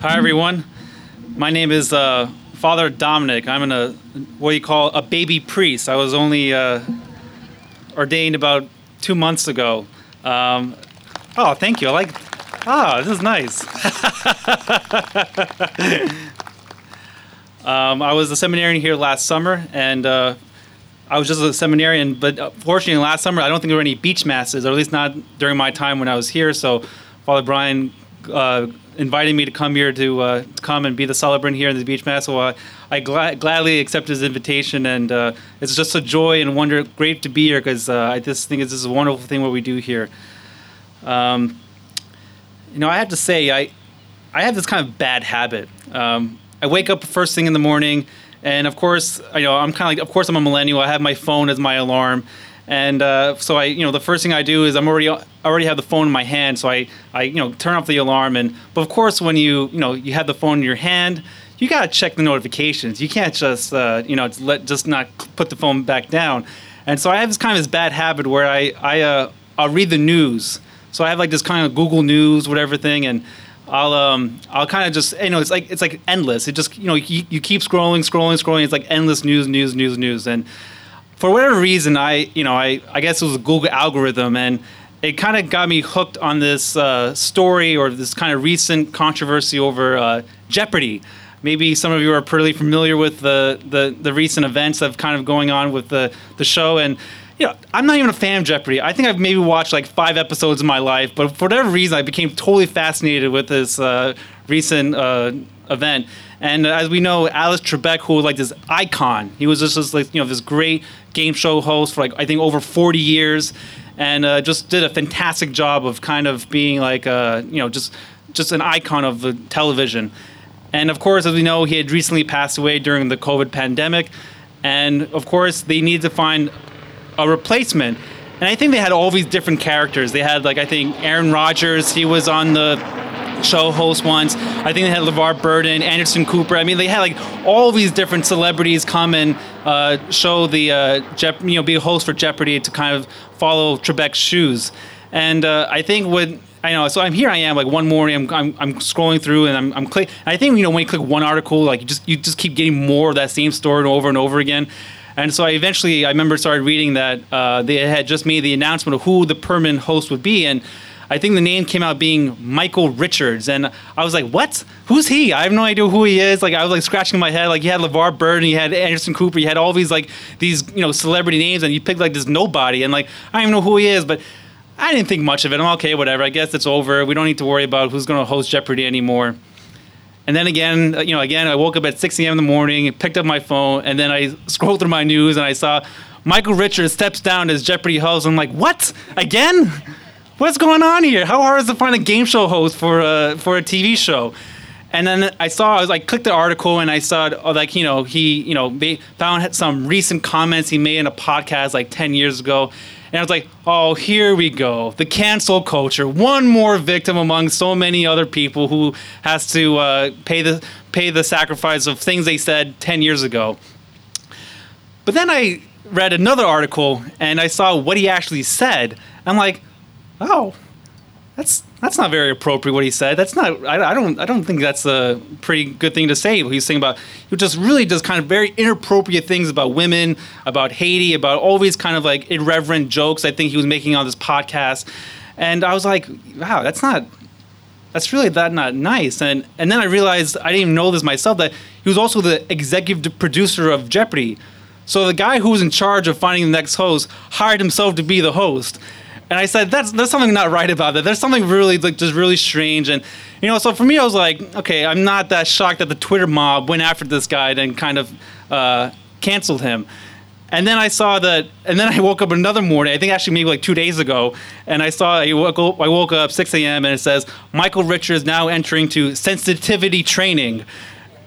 Hi, everyone. My name is uh, Father Dominic. I'm in a what do you call a baby priest. I was only uh, ordained about two months ago. Um, oh, thank you. I like. Ah, this is nice. um, I was a seminarian here last summer, and uh, I was just a seminarian. But uh, fortunately, last summer I don't think there were any beach masses, or at least not during my time when I was here. So Father Brian uh, invited me to come here to, uh, to come and be the celebrant here in the beach mass. So I, I gla- gladly accepted his invitation, and uh, it's just a joy and wonder, great to be here because uh, I just think this is a wonderful thing what we do here. Um, you know, I have to say, I I have this kind of bad habit. Um, I wake up first thing in the morning, and of course, you know, I'm kind of like, of course, I'm a millennial. I have my phone as my alarm, and uh, so I, you know, the first thing I do is I'm already I already have the phone in my hand, so I, I, you know, turn off the alarm. And but of course, when you, you know, you have the phone in your hand, you gotta check the notifications. You can't just, uh, you know, let just not put the phone back down. And so I have this kind of this bad habit where I, I, uh, I'll read the news. So I have like this kind of Google News, whatever thing, and I'll um I'll kind of just you know it's like it's like endless. It just you know you, you keep scrolling, scrolling, scrolling. It's like endless news, news, news, news, and for whatever reason, I you know I I guess it was a Google algorithm, and it kind of got me hooked on this uh, story or this kind of recent controversy over uh, Jeopardy. Maybe some of you are pretty familiar with the, the, the recent events have kind of going on with the, the show. And you know, I'm not even a fan of Jeopardy. I think I've maybe watched like five episodes in my life, but for whatever reason, I became totally fascinated with this uh, recent uh, event. And as we know, Alex Trebek, who was like this icon, he was just, just like you know this great game show host for like I think over 40 years, and uh, just did a fantastic job of kind of being like uh, you know just just an icon of the television. And of course, as we know, he had recently passed away during the COVID pandemic. And of course, they needed to find a replacement. And I think they had all these different characters. They had like I think Aaron Rodgers, he was on the show host once. I think they had LeVar Burton, Anderson Cooper. I mean, they had like all these different celebrities come and uh, show the uh, Jep- you know be a host for Jeopardy to kind of follow Trebek's shoes. And uh, I think what I know, so I'm here. I am like one morning. I'm, I'm, I'm scrolling through and I'm, I'm click. I think you know when you click one article, like you just you just keep getting more of that same story over and over again. And so I eventually, I remember started reading that uh, they had just made the announcement of who the permanent host would be, and I think the name came out being Michael Richards, and I was like, "What? Who's he? I have no idea who he is." Like I was like scratching my head. Like you had LeVar Burton, you had Anderson Cooper, you had all these like these you know celebrity names, and you picked like this nobody, and like I don't even know who he is, but I didn't think much of it. I'm okay, whatever. I guess it's over. We don't need to worry about who's going to host Jeopardy anymore. And then again, uh, you know, again, I woke up at 6 a.m. in the morning, picked up my phone, and then I scrolled through my news and I saw Michael Richards steps down as Jeopardy host. I'm like, what? Again? What's going on here? How hard is it to find a game show host for a, for a TV show? And then I saw, I was like, clicked the article and I saw, oh, like, you know, he, you know, they found some recent comments he made in a podcast like 10 years ago. And I was like, oh, here we go. The cancel culture. One more victim among so many other people who has to uh, pay the pay the sacrifice of things they said 10 years ago. But then I read another article and I saw what he actually said. I'm like, oh, that's that's not very appropriate what he said. That's not. I, I, don't. I don't think that's a pretty good thing to say. What he's saying about he just really does kind of very inappropriate things about women, about Haiti, about all these kind of like irreverent jokes. I think he was making on this podcast, and I was like, wow, that's not. That's really that not nice. And and then I realized I didn't even know this myself that he was also the executive producer of Jeopardy. So the guy who was in charge of finding the next host hired himself to be the host. And I said, that's there's something not right about that. There's something really like just really strange. And you know, so for me, I was like, okay, I'm not that shocked that the Twitter mob went after this guy and kind of uh, canceled him. And then I saw that, and then I woke up another morning. I think actually maybe like two days ago, and I saw I woke up, I woke up 6 a.m. and it says Michael Richards now entering to sensitivity training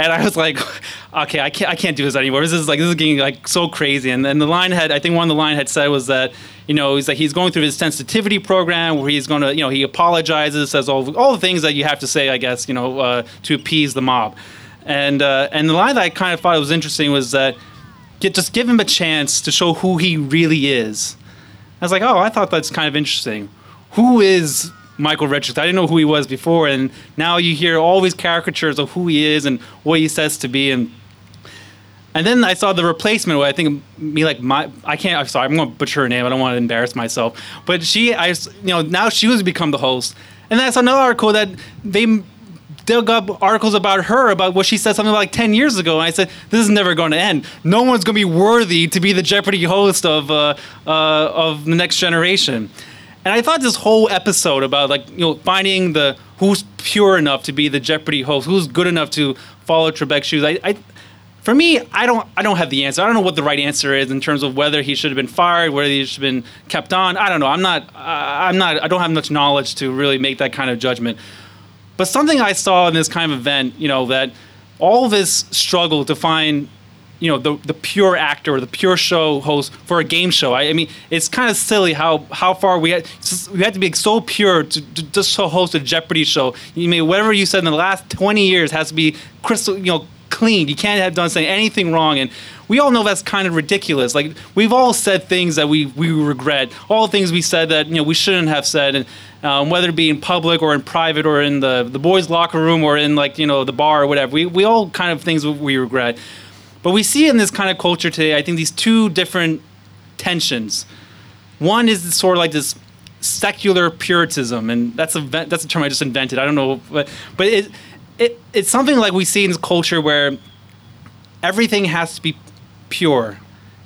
and I was like, okay, I can't, I can't do this anymore. This is like, this is getting like so crazy. And then the line had, I think one of the line had said was that, you know, he's like, he's going through his sensitivity program where he's going to, you know, he apologizes, says all, all the things that you have to say, I guess, you know, uh, to appease the mob. And, uh, and the line that I kind of thought was interesting was that get, just give him a chance to show who he really is. I was like, oh, I thought that's kind of interesting. Who is Michael Richards. I didn't know who he was before, and now you hear all these caricatures of who he is and what he says to be, and and then I saw the replacement. Where I think me like my I can't. I'm sorry. I'm going to butcher her name. I don't want to embarrass myself. But she, I you know now she was become the host, and saw another article that they dug up articles about her about what she said something like 10 years ago and i said this is never going to end no one's going to be worthy to be the jeopardy host of uh, uh, of the next generation and i thought this whole episode about like you know finding the who's pure enough to be the jeopardy host who's good enough to follow trebek's shoes I, I for me, I don't I don't have the answer. I don't know what the right answer is in terms of whether he should have been fired, whether he should have been kept on. I don't know. I'm not I'm not I don't have much knowledge to really make that kind of judgment. But something I saw in this kind of event, you know, that all this struggle to find you know the the pure actor or the pure show host for a game show. I, I mean, it's kind of silly how how far we had we had to be so pure to, to just to host a Jeopardy show. You mean whatever you said in the last twenty years has to be crystal, you know, clean. You can't have done say anything wrong. And we all know that's kind of ridiculous. Like we've all said things that we we regret. All things we said that you know we shouldn't have said. And um, whether it be in public or in private or in the the boys' locker room or in like you know the bar or whatever, we we all kind of things we regret. But we see in this kind of culture today, I think these two different tensions. One is sort of like this secular puritanism, and that's a that's a term I just invented. I don't know, but but it it, it's something like we see in this culture where everything has to be pure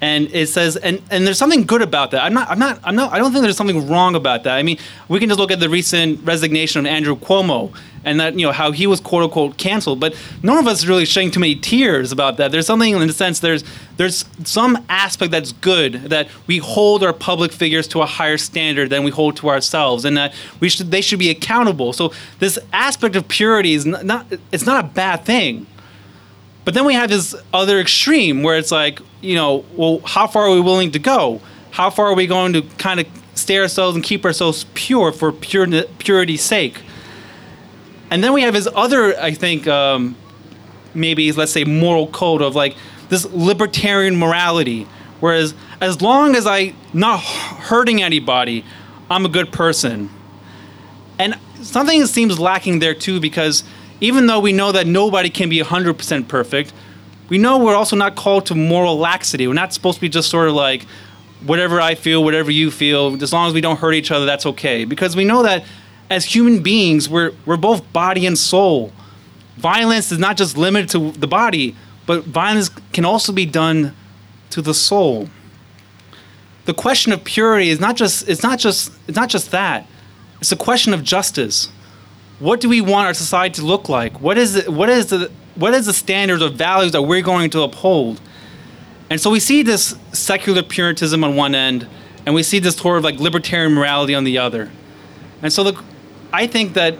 and it says and and there's something good about that. I'm not i'm not i'm not i don't think there's something wrong about that. I mean we can just look at the recent resignation of andrew cuomo and that you know how he was quote unquote canceled. But none of us is really shedding too many tears about that. There's something in the sense there's there's some aspect that's good that we hold our public figures to a higher standard than we hold to ourselves and that we should they should be accountable. So this aspect of purity is not, not it's not a bad thing but then we have this other extreme where it's like, you know, well, how far are we willing to go? How far are we going to kind of stay ourselves and keep ourselves pure for pure, purity's sake? And then we have this other, I think, um, maybe let's say moral code of like this libertarian morality, whereas as long as I not hurting anybody, I'm a good person. And something seems lacking there too because even though we know that nobody can be 100% perfect, we know we're also not called to moral laxity. We're not supposed to be just sort of like, whatever I feel, whatever you feel, as long as we don't hurt each other, that's okay. Because we know that as human beings, we're, we're both body and soul. Violence is not just limited to the body, but violence can also be done to the soul. The question of purity is not just it's not just it's not just that. It's a question of justice what do we want our society to look like? What is it, what is the what is the standards or values that we're going to uphold? And so we see this secular puritanism on one end, and we see this sort of like libertarian morality on the other. And so the, I think that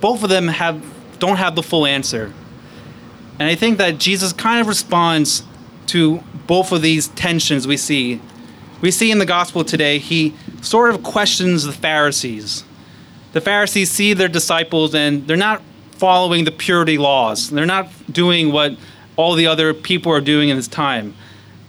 both of them have don't have the full answer. And I think that Jesus kind of responds to both of these tensions we see. We see in the gospel today, he sort of questions the Pharisees the Pharisees see their disciples and they're not following the purity laws. They're not doing what all the other people are doing in this time.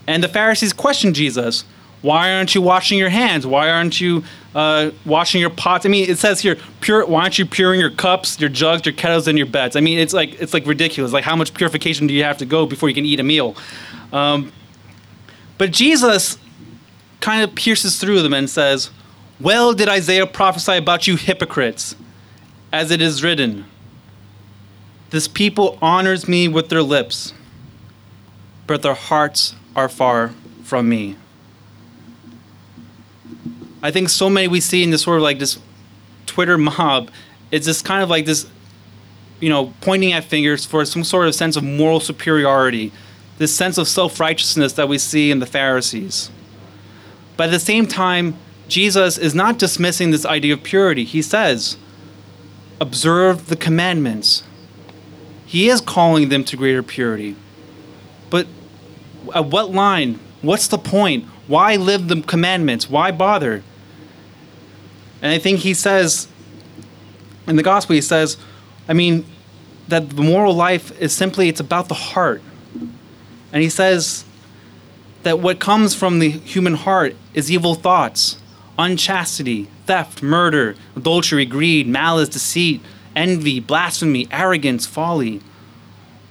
And the Pharisees question Jesus. Why aren't you washing your hands? Why aren't you uh, washing your pots? I mean, it says here, pure. Why aren't you puring your cups, your jugs, your kettles, and your beds? I mean, it's like it's like ridiculous. Like, how much purification do you have to go before you can eat a meal? Um, but Jesus kind of pierces through them and says, well did Isaiah prophesy about you hypocrites, as it is written This people honors me with their lips, but their hearts are far from me. I think so many we see in this sort of like this Twitter mob, it's just kind of like this, you know, pointing at fingers for some sort of sense of moral superiority, this sense of self righteousness that we see in the Pharisees. But at the same time, Jesus is not dismissing this idea of purity. He says, observe the commandments. He is calling them to greater purity. But at what line? What's the point? Why live the commandments? Why bother? And I think he says, in the gospel, he says, I mean, that the moral life is simply, it's about the heart. And he says that what comes from the human heart is evil thoughts, unchastity, theft, murder, adultery, greed, malice, deceit, envy, blasphemy, arrogance, folly.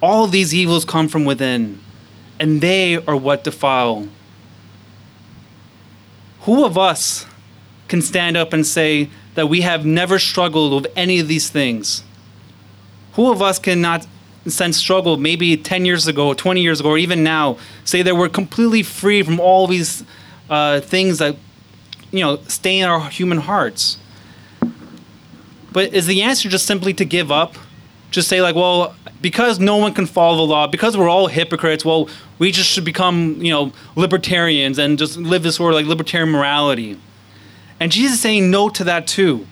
All these evils come from within, and they are what defile. Who of us can stand up and say that we have never struggled with any of these things? Who of us cannot sense struggle maybe 10 years ago, 20 years ago, or even now, say that we're completely free from all these uh, things that you know stay in our human hearts? But is the answer just simply to give up? Just say like, well, because no one can follow the law, because we're all hypocrites, well, we just should become, you know, libertarians and just live this sort of like libertarian morality. And Jesus is saying no to that too.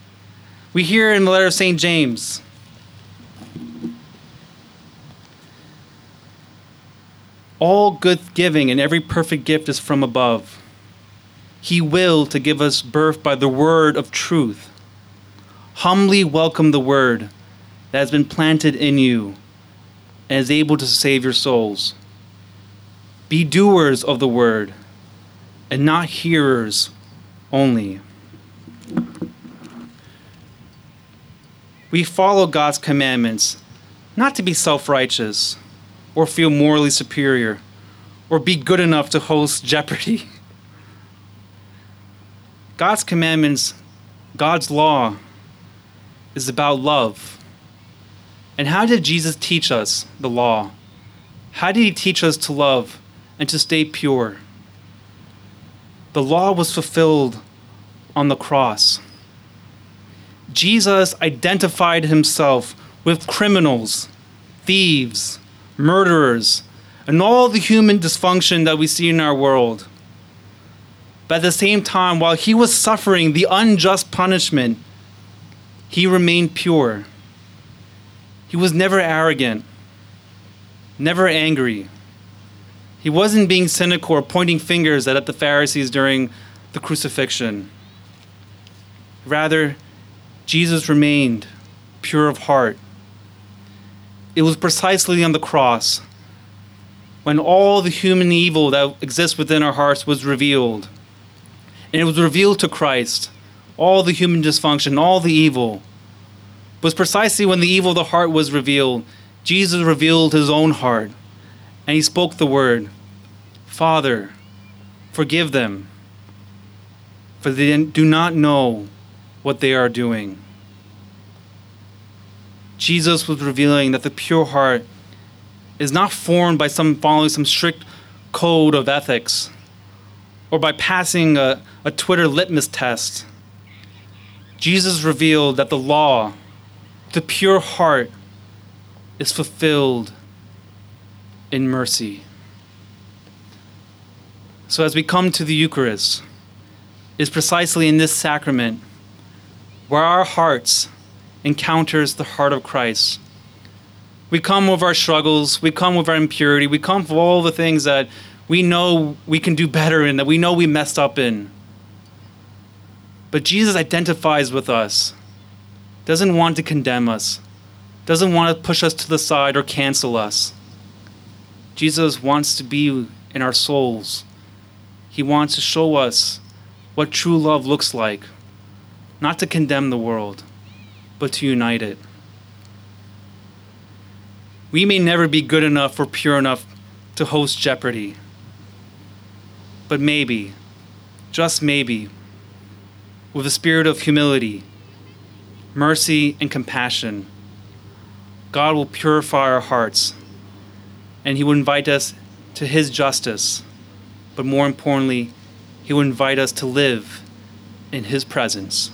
We hear in the letter of St. James. All good giving and every perfect gift is from above. He will to give us birth by the word of truth. Humbly welcome the word that has been planted in you and is able to save your souls. Be doers of the word and not hearers only. We follow God's commandments not to be self righteous or feel morally superior or be good enough to host Jeopardy. God's commandments, God's law, is about love. And how did Jesus teach us the law? How did he teach us to love and to stay pure? The law was fulfilled on the cross. Jesus identified himself with criminals, thieves, murderers, and all the human dysfunction that we see in our world. But at the same time, while he was suffering the unjust punishment, he remained pure. He was never arrogant, never angry. He wasn't being cynical or pointing fingers at the Pharisees during the crucifixion. Rather, Jesus remained pure of heart. It was precisely on the cross when all the human evil that exists within our hearts was revealed. And it was revealed to Christ. All the human dysfunction, all the evil. It was precisely when the evil of the heart was revealed. Jesus revealed his own heart. And he spoke the word Father, forgive them, for they do not know what they are doing. Jesus was revealing that the pure heart is not formed by some following some strict code of ethics or by passing a, a Twitter litmus test. Jesus revealed that the law, the pure heart, is fulfilled in mercy. So, as we come to the Eucharist, is precisely in this sacrament where our hearts encounters the heart of Christ. We come with our struggles, we come with our impurity, we come with all the things that we know we can do better in, that we know we messed up in. But Jesus identifies with us, doesn't want to condemn us, doesn't want to push us to the side or cancel us. Jesus wants to be in our souls. He wants to show us what true love looks like, not to condemn the world but to unite it. We may never be good enough or pure enough to host Jeopardy, but maybe, just maybe, with a spirit of humility, mercy, and compassion, God will purify our hearts and He will invite us to His justice, but more importantly, He will invite us to live in His presence.